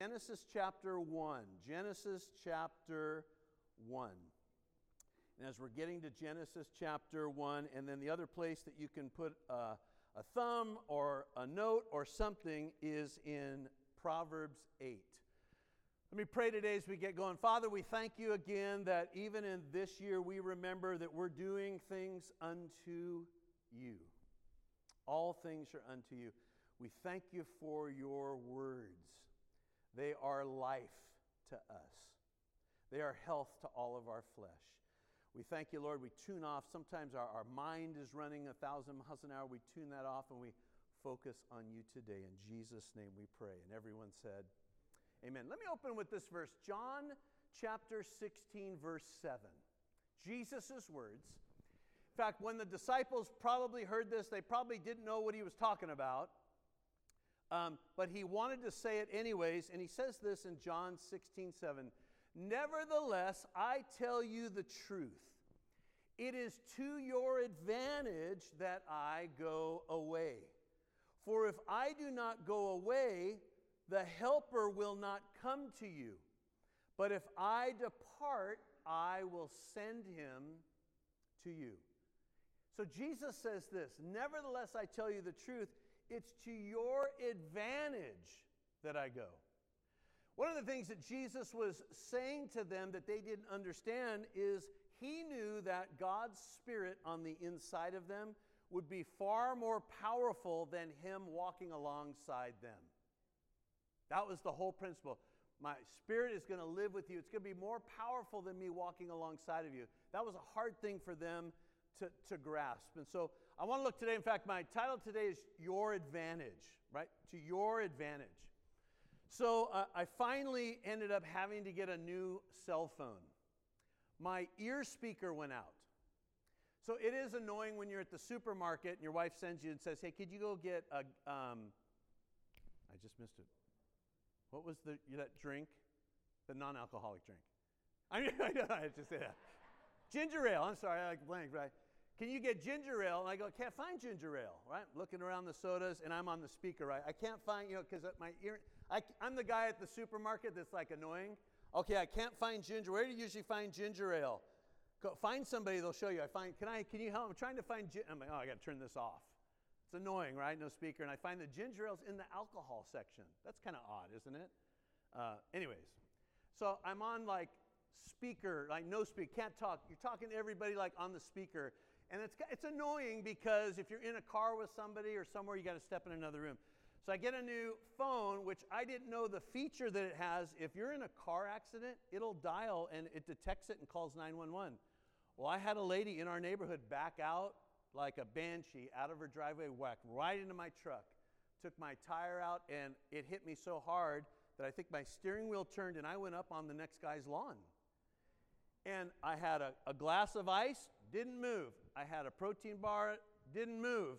Genesis chapter 1. Genesis chapter 1. And as we're getting to Genesis chapter 1, and then the other place that you can put a, a thumb or a note or something is in Proverbs 8. Let me pray today as we get going. Father, we thank you again that even in this year we remember that we're doing things unto you. All things are unto you. We thank you for your words. They are life to us, they are health to all of our flesh. We thank you, Lord. We tune off. Sometimes our, our mind is running a thousand miles an hour. We tune that off and we focus on you today. In Jesus' name we pray. And everyone said, Amen. Let me open with this verse John chapter 16, verse 7. Jesus' words. In fact, when the disciples probably heard this, they probably didn't know what he was talking about. Um, but he wanted to say it anyways, and he says this in John 16, 7. Nevertheless, I tell you the truth. It is to your advantage that I go away. For if I do not go away, the Helper will not come to you. But if I depart, I will send him to you. So Jesus says this Nevertheless, I tell you the truth, it's to your advantage that I go. One of the things that Jesus was saying to them that they didn't understand is he knew that God's Spirit on the inside of them would be far more powerful than him walking alongside them. That was the whole principle. My spirit is going to live with you. It's going to be more powerful than me walking alongside of you. That was a hard thing for them to, to grasp. And so I want to look today. In fact, my title today is Your Advantage, right? To Your Advantage. So uh, I finally ended up having to get a new cell phone. My ear speaker went out. So it is annoying when you're at the supermarket and your wife sends you and says, Hey, could you go get a. Um, I just missed it. What was the, that drink? The non alcoholic drink. I mean, I know, I just say that. Ginger ale. I'm sorry, I like blank, right? Can you get ginger ale? And I go, can't find ginger ale, right? Looking around the sodas, and I'm on the speaker, right? I can't find, you know, because my ear, I, I'm the guy at the supermarket that's like annoying. Okay, I can't find ginger. Where do you usually find ginger ale? Go, find somebody, they'll show you. I find, can I, can you help? I'm trying to find, I'm like, oh, I got to turn this off. It's annoying, right? No speaker. And I find the ginger ale's in the alcohol section. That's kind of odd, isn't it? Uh, anyways, so I'm on like speaker, like no speaker, can't talk. You're talking to everybody like on the speaker. And it's, it's annoying because if you're in a car with somebody or somewhere, you got to step in another room. So I get a new phone, which I didn't know the feature that it has. If you're in a car accident, it'll dial and it detects it and calls 911. Well, I had a lady in our neighborhood back out like a banshee out of her driveway, whacked right into my truck, took my tire out, and it hit me so hard that I think my steering wheel turned and I went up on the next guy's lawn. And I had a, a glass of ice, didn't move. I had a protein bar, didn't move.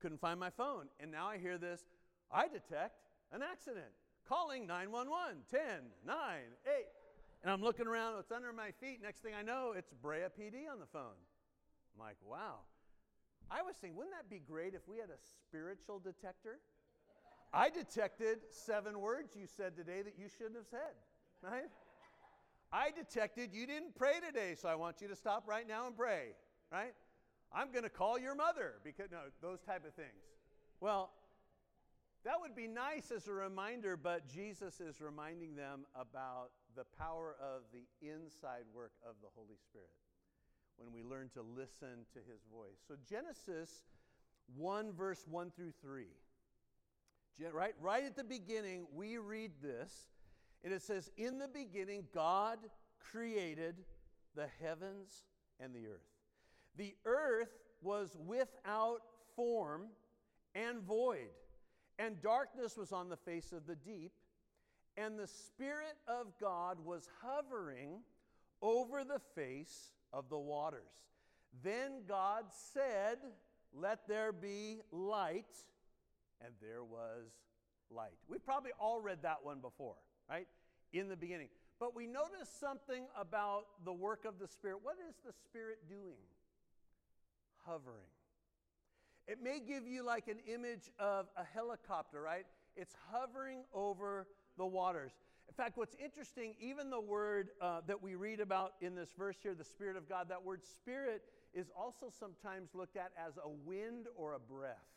Couldn't find my phone. And now I hear this I detect an accident. Calling 911, 10, 9, 8. And I'm looking around, it's under my feet. Next thing I know, it's Brea PD on the phone. I'm like, wow. I was thinking, wouldn't that be great if we had a spiritual detector? I detected seven words you said today that you shouldn't have said, right? I detected you didn't pray today, so I want you to stop right now and pray, right? I'm going to call your mother because, no, those type of things. Well, that would be nice as a reminder, but Jesus is reminding them about the power of the inside work of the Holy Spirit when we learn to listen to his voice. So, Genesis 1, verse 1 through 3. Right, right at the beginning, we read this, and it says, In the beginning, God created the heavens and the earth. The earth was without form and void, and darkness was on the face of the deep, and the Spirit of God was hovering over the face of the waters. Then God said, Let there be light, and there was light. We've probably all read that one before, right? In the beginning. But we notice something about the work of the Spirit. What is the Spirit doing? Hovering. It may give you like an image of a helicopter, right? It's hovering over the waters. In fact, what's interesting, even the word uh, that we read about in this verse here, the Spirit of God, that word Spirit is also sometimes looked at as a wind or a breath,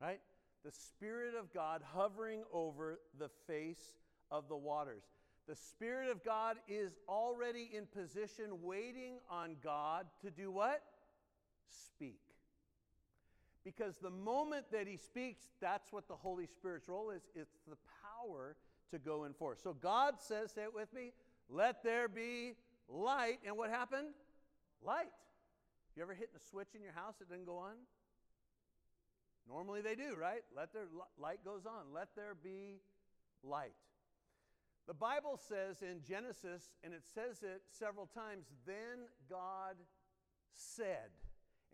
right? The Spirit of God hovering over the face of the waters. The Spirit of God is already in position, waiting on God to do what? Speak. Because the moment that He speaks, that's what the Holy Spirit's role is. It's the power to go and forth. So God says, say it with me, let there be light. And what happened? Light. You ever hit a switch in your house that didn't go on? Normally they do, right? Let their light goes on. Let there be light. The Bible says in Genesis, and it says it several times, then God said.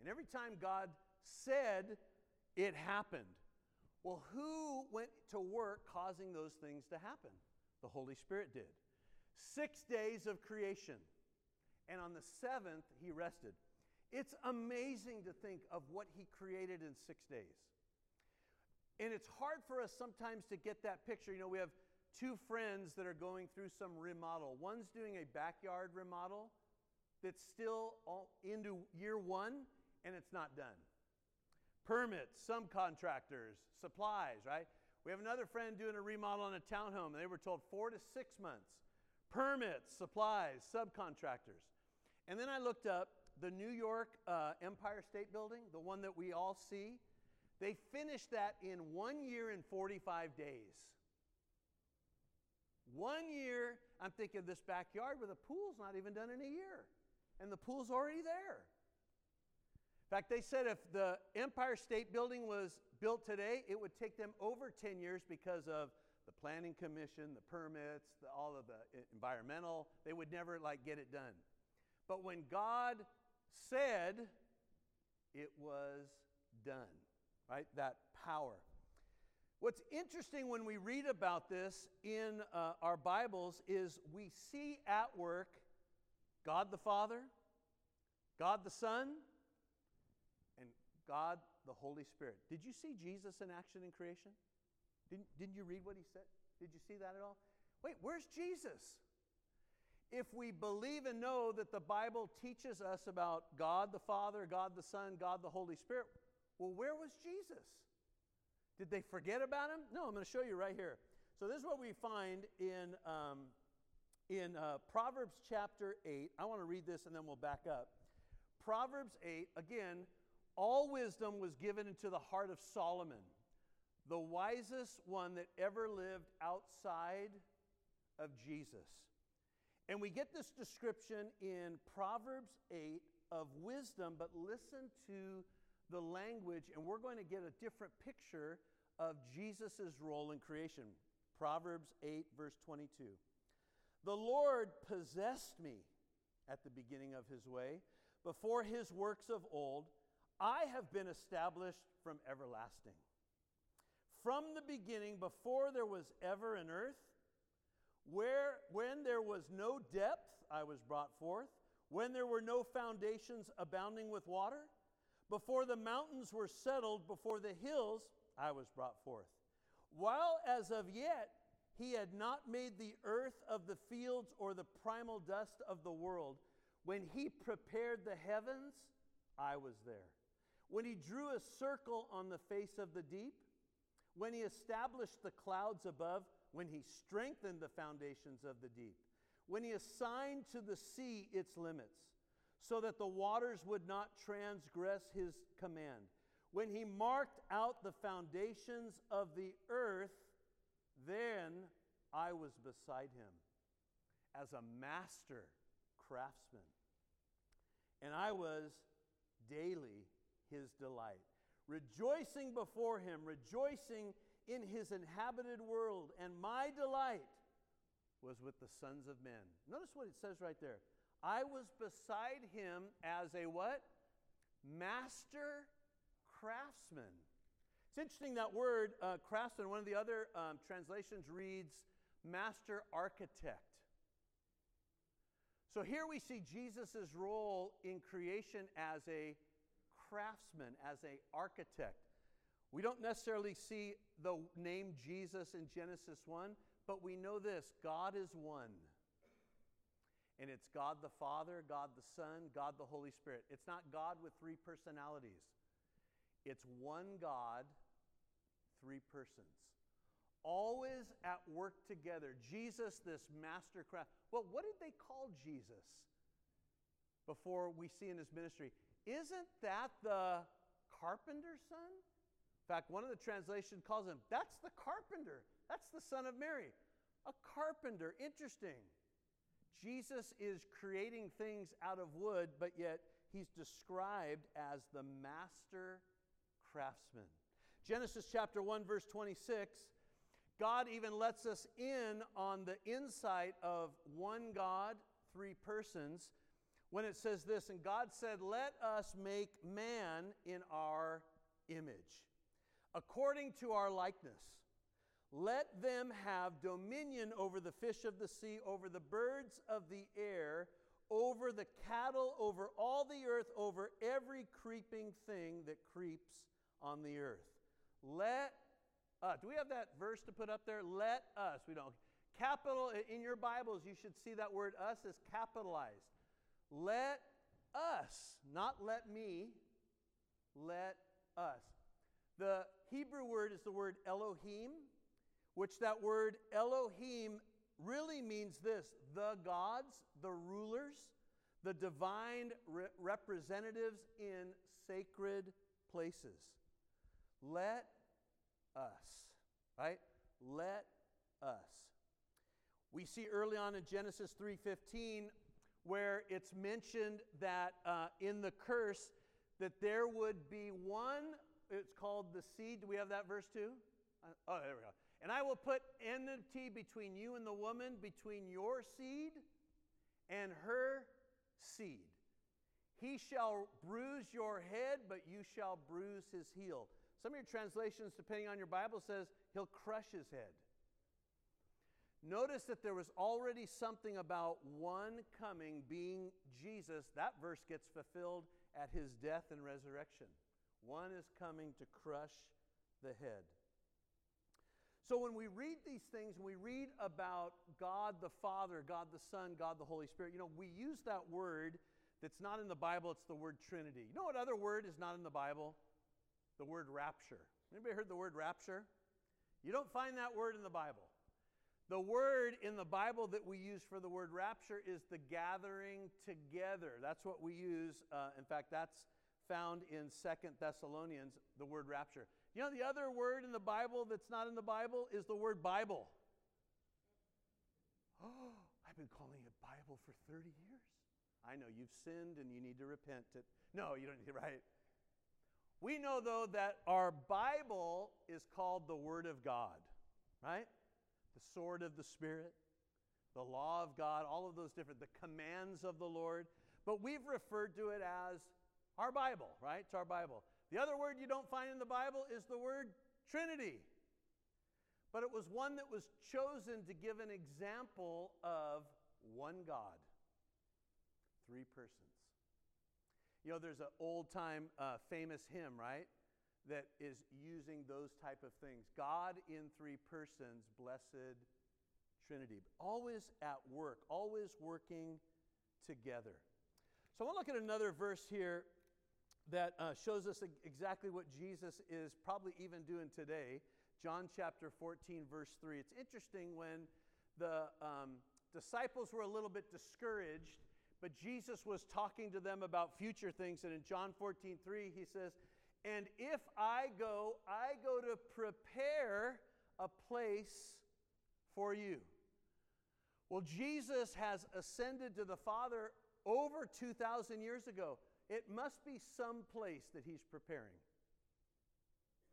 And every time God said, it happened. Well, who went to work causing those things to happen? The Holy Spirit did. Six days of creation. And on the seventh, he rested. It's amazing to think of what he created in six days. And it's hard for us sometimes to get that picture. You know, we have two friends that are going through some remodel. One's doing a backyard remodel that's still into year one and it's not done permits, some contractors, supplies, right? We have another friend doing a remodel on a townhome, and they were told four to six months. Permits, supplies, subcontractors. And then I looked up the New York uh, Empire State Building, the one that we all see. They finished that in one year and 45 days. One year, I'm thinking this backyard where the pool's not even done in a year, and the pool's already there. Fact, they said if the Empire State Building was built today, it would take them over 10 years because of the planning commission, the permits, the, all of the environmental. They would never like get it done. But when God said, it was done, right? That power. What's interesting when we read about this in uh, our Bibles is we see at work God the Father, God the Son, God the Holy Spirit. Did you see Jesus in action in creation? Didn't, didn't you read what he said? Did you see that at all? Wait, where's Jesus? If we believe and know that the Bible teaches us about God the Father, God the Son, God the Holy Spirit, well, where was Jesus? Did they forget about him? No, I'm going to show you right here. So, this is what we find in, um, in uh, Proverbs chapter 8. I want to read this and then we'll back up. Proverbs 8, again, all wisdom was given into the heart of Solomon, the wisest one that ever lived outside of Jesus. And we get this description in Proverbs 8 of wisdom, but listen to the language, and we're going to get a different picture of Jesus' role in creation. Proverbs 8, verse 22. The Lord possessed me at the beginning of his way, before his works of old. I have been established from everlasting. From the beginning, before there was ever an earth, where when there was no depth, I was brought forth, when there were no foundations abounding with water, before the mountains were settled, before the hills, I was brought forth. While as of yet he had not made the earth of the fields or the primal dust of the world, when he prepared the heavens, I was there when he drew a circle on the face of the deep, when he established the clouds above, when he strengthened the foundations of the deep, when he assigned to the sea its limits, so that the waters would not transgress his command, when he marked out the foundations of the earth, then I was beside him as a master craftsman. And I was daily his delight. Rejoicing before him, rejoicing in his inhabited world, and my delight was with the sons of men. Notice what it says right there. I was beside him as a what? Master craftsman. It's interesting that word, uh, craftsman, one of the other um, translations reads master architect. So here we see Jesus' role in creation as a craftsman, as an architect. We don't necessarily see the name Jesus in Genesis 1, But we know this God is one. And it's God the Father, God the Son, God the Holy Spirit. It's not God with three personalities. It's one God, three persons. Always at work together. Jesus, this master craft. Well, what did they call Jesus before we see in his ministry? Isn't that the carpenter's son? In fact, one of the translations calls him, that's the carpenter. That's the son of Mary. A carpenter. Interesting. Jesus is creating things out of wood, but yet he's described as the master craftsman. Genesis chapter 1, verse 26, God even lets us in on the insight of one God, three persons, when it says this And God said, Let us make man in our image, according to our likeness. Let them have dominion over the fish of the sea, over the birds of the air, over the cattle, over all the earth, over every creeping thing that creeps on the earth. Let us. Do we have that verse to put up there? Let us. We don't. Capital in your Bibles, you should see that word us is capitalized. Let us, not let me, let us. The Hebrew word is the word Elohim, which that word Elohim really means this the gods, the rulers, the divine re- representatives in sacred places. Let us, right? Let us. We see early on in Genesis 3:15 where it's mentioned that uh, in the curse that there would be one it's called the seed do we have that verse too? Uh, oh there we go. And i will put enmity between you and the woman between your seed and her seed. He shall bruise your head but you shall bruise his heel. Some of your translations depending on your bible says he'll crush his head Notice that there was already something about one coming being Jesus. That verse gets fulfilled at his death and resurrection. One is coming to crush the head. So when we read these things, when we read about God the Father, God the Son, God the Holy Spirit, you know, we use that word that's not in the Bible, it's the word Trinity. You know what other word is not in the Bible? The word rapture. Anybody heard the word rapture? You don't find that word in the Bible. The word in the Bible that we use for the word rapture is the gathering together. That's what we use. Uh, in fact, that's found in Second Thessalonians, the word rapture. You know, the other word in the Bible that's not in the Bible is the word Bible. Oh, I've been calling it Bible for 30 years. I know you've sinned and you need to repent. To, no, you don't need to, right? We know, though, that our Bible is called the Word of God, right? The sword of the Spirit, the law of God, all of those different, the commands of the Lord. But we've referred to it as our Bible, right? It's our Bible. The other word you don't find in the Bible is the word Trinity. But it was one that was chosen to give an example of one God, three persons. You know, there's an old time uh, famous hymn, right? That is using those type of things. God in three persons, blessed Trinity. Always at work, always working together. So I want to look at another verse here that uh, shows us exactly what Jesus is probably even doing today. John chapter 14, verse 3. It's interesting when the um, disciples were a little bit discouraged, but Jesus was talking to them about future things. And in John 14, 3, he says, and if I go, I go to prepare a place for you. Well, Jesus has ascended to the Father over 2,000 years ago. It must be some place that he's preparing.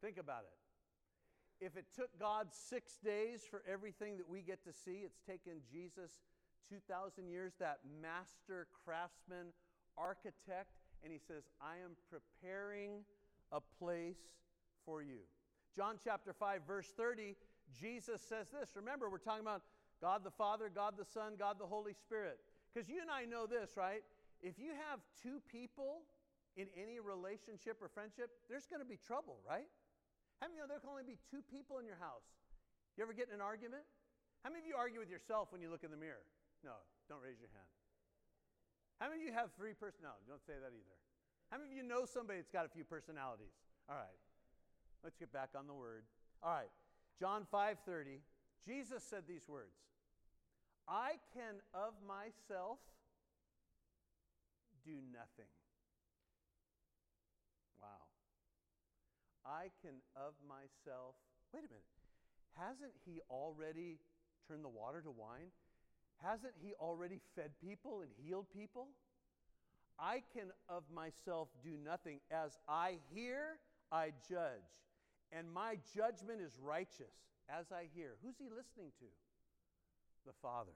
Think about it. If it took God six days for everything that we get to see, it's taken Jesus 2,000 years, that master craftsman, architect, and he says, I am preparing a place for you. John chapter 5, verse 30, Jesus says this. Remember, we're talking about God the Father, God the Son, God the Holy Spirit. Because you and I know this, right? If you have two people in any relationship or friendship, there's going to be trouble, right? How many of you know there can only be two people in your house? You ever get in an argument? How many of you argue with yourself when you look in the mirror? No, don't raise your hand. How many of you have three personalities? Don't say that either. How many of you know somebody that's got a few personalities? All right. Let's get back on the word. All right. John 5:30. Jesus said these words. I can of myself do nothing. Wow. I can of myself. Wait a minute. Hasn't he already turned the water to wine? Hasn't he already fed people and healed people? I can of myself do nothing. As I hear, I judge. And my judgment is righteous as I hear. Who's he listening to? The Father.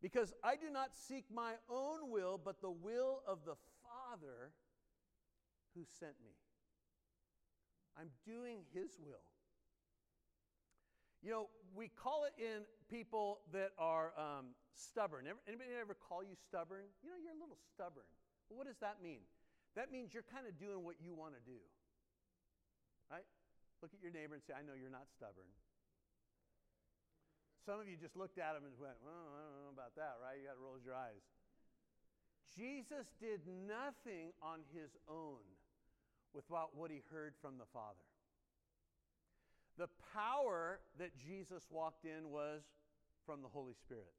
Because I do not seek my own will, but the will of the Father who sent me. I'm doing his will. You know, we call it in people that are um, stubborn. Anybody ever call you stubborn? You know, you're a little stubborn. Well, what does that mean? That means you're kind of doing what you want to do. Right? Look at your neighbor and say, I know you're not stubborn. Some of you just looked at him and went, well, I don't know about that, right? You got to roll your eyes. Jesus did nothing on his own without what he heard from the Father. The power that Jesus walked in was from the Holy Spirit.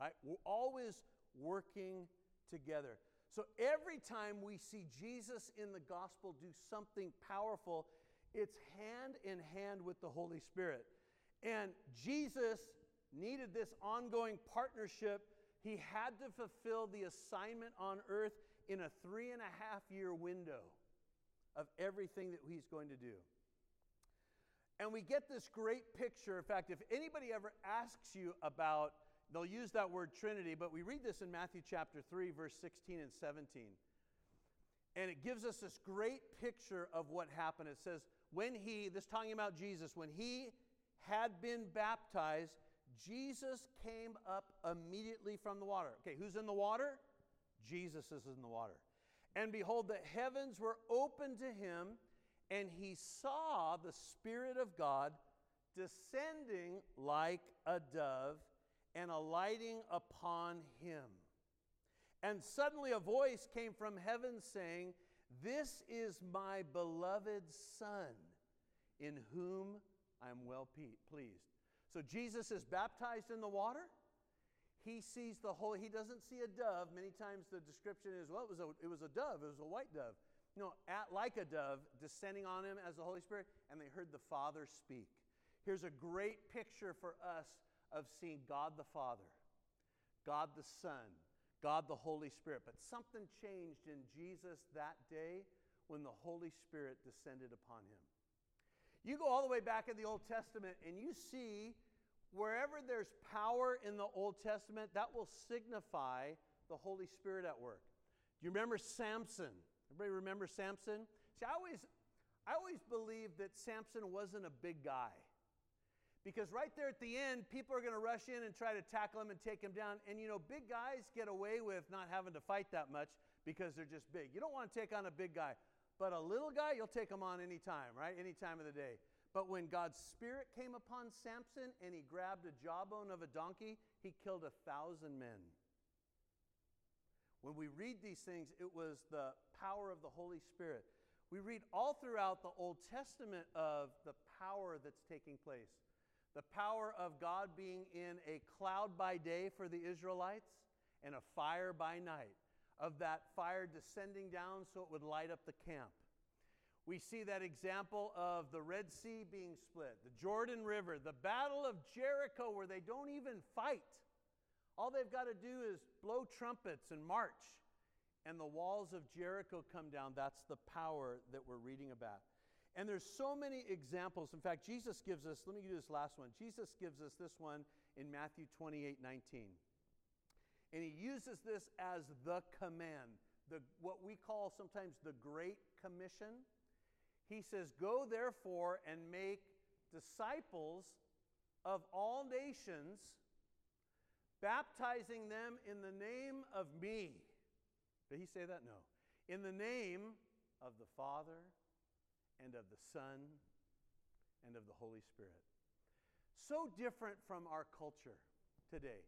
Right? We're always working together. So every time we see Jesus in the gospel do something powerful, it's hand in hand with the Holy Spirit. And Jesus needed this ongoing partnership. He had to fulfill the assignment on earth in a three and a half year window of everything that he's going to do. And we get this great picture. In fact, if anybody ever asks you about, they'll use that word Trinity, but we read this in Matthew chapter 3, verse 16 and 17. And it gives us this great picture of what happened. It says, when he, this talking about Jesus, when he had been baptized, Jesus came up immediately from the water. Okay, who's in the water? Jesus is in the water. And behold, the heavens were opened to him and he saw the Spirit of God descending like a dove and alighting upon him. And suddenly a voice came from heaven saying, This is my beloved Son, in whom I am well pleased. So Jesus is baptized in the water. He sees the whole, he doesn't see a dove. Many times the description is, well, it was a, it was a dove, it was a white dove know, at, like a dove descending on him as the Holy Spirit, and they heard the Father speak. Here's a great picture for us of seeing God the Father, God the Son, God the Holy Spirit. But something changed in Jesus that day when the Holy Spirit descended upon him. You go all the way back in the Old Testament and you see wherever there's power in the Old Testament, that will signify the Holy Spirit at work. Do you remember Samson? Everybody remember Samson? See, I always, I always believed that Samson wasn't a big guy. Because right there at the end, people are going to rush in and try to tackle him and take him down. And you know, big guys get away with not having to fight that much because they're just big. You don't want to take on a big guy. But a little guy, you'll take him on any time, right? Any time of the day. But when God's Spirit came upon Samson and he grabbed a jawbone of a donkey, he killed a thousand men. When we read these things, it was the power of the Holy Spirit. We read all throughout the Old Testament of the power that's taking place. The power of God being in a cloud by day for the Israelites and a fire by night, of that fire descending down so it would light up the camp. We see that example of the Red Sea being split, the Jordan River, the Battle of Jericho, where they don't even fight. All they've got to do is blow trumpets and march, and the walls of Jericho come down. That's the power that we're reading about. And there's so many examples. In fact, Jesus gives us, let me you this last one. Jesus gives us this one in Matthew 28 19. And he uses this as the command, the, what we call sometimes the Great Commission. He says, Go therefore and make disciples of all nations baptizing them in the name of me. Did he say that? No. In the name of the Father and of the Son and of the Holy Spirit. So different from our culture today.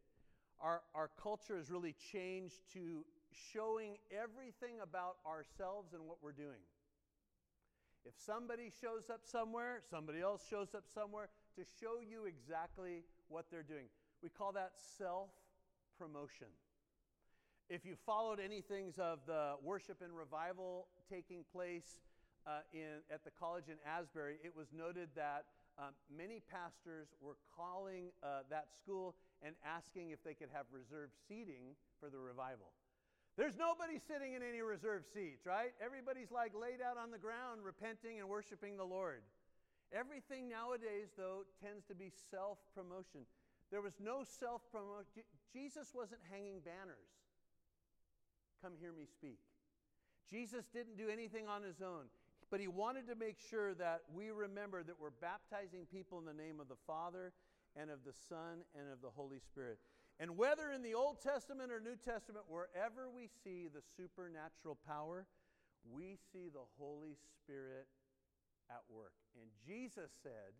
Our, our culture has really changed to showing everything about ourselves and what we're doing. If somebody shows up somewhere, somebody else shows up somewhere to show you exactly what they're doing. We call that self promotion. If you followed anything of the worship and revival taking place uh, in, at the college in Asbury, it was noted that um, many pastors were calling uh, that school and asking if they could have reserved seating for the revival. There's nobody sitting in any reserved seats, right? Everybody's like laid out on the ground, repenting and worshiping the Lord. Everything nowadays, though, tends to be self promotion. There was no self promotion. Jesus wasn't hanging banners. Come hear me speak. Jesus didn't do anything on his own, but he wanted to make sure that we remember that we're baptizing people in the name of the Father and of the Son and of the Holy Spirit. And whether in the Old Testament or New Testament, wherever we see the supernatural power, we see the Holy Spirit at work. And Jesus said,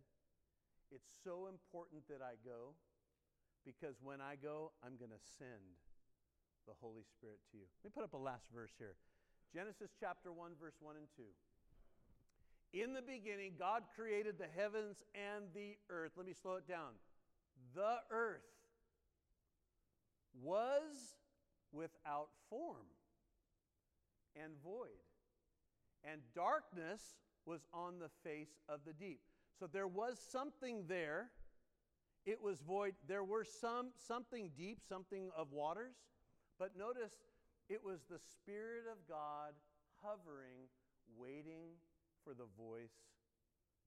It's so important that I go because when I go, I'm going to send the Holy Spirit to you. Let me put up a last verse here Genesis chapter 1, verse 1 and 2. In the beginning, God created the heavens and the earth. Let me slow it down. The earth was without form and void, and darkness was on the face of the deep. So there was something there. It was void. There were some something deep, something of waters, but notice it was the Spirit of God hovering, waiting for the voice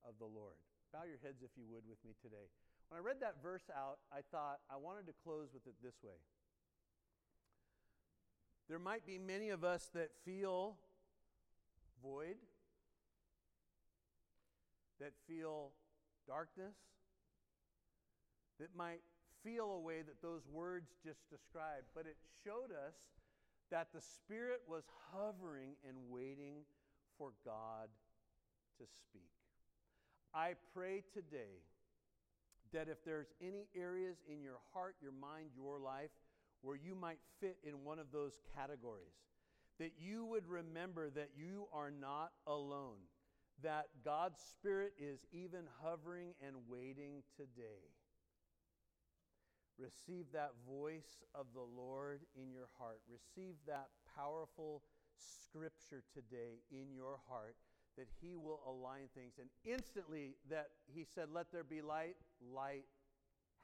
of the Lord. Bow your heads, if you would, with me today. When I read that verse out, I thought I wanted to close with it this way. There might be many of us that feel void, that feel darkness, that might feel a way that those words just described, but it showed us that the Spirit was hovering and waiting for God to speak. I pray today that if there's any areas in your heart, your mind, your life where you might fit in one of those categories. That you would remember that you are not alone, that God's Spirit is even hovering and waiting today. Receive that voice of the Lord in your heart. Receive that powerful scripture today in your heart that He will align things. And instantly, that He said, Let there be light, light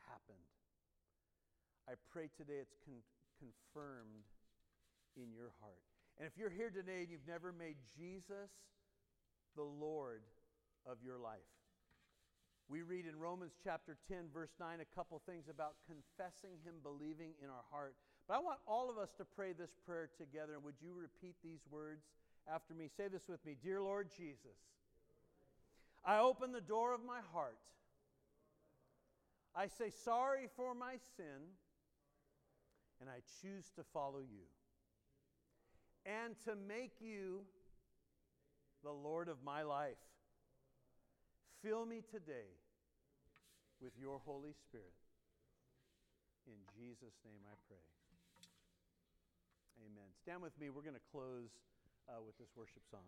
happened. I pray today it's con- confirmed in your heart. And if you're here today and you've never made Jesus the Lord of your life, we read in Romans chapter 10, verse 9, a couple things about confessing Him, believing in our heart. But I want all of us to pray this prayer together. Would you repeat these words after me? Say this with me Dear Lord Jesus, I open the door of my heart. I say sorry for my sin and I choose to follow you. And to make you the Lord of my life. Fill me today with your Holy Spirit. In Jesus' name I pray. Amen. Stand with me. We're going to close uh, with this worship song.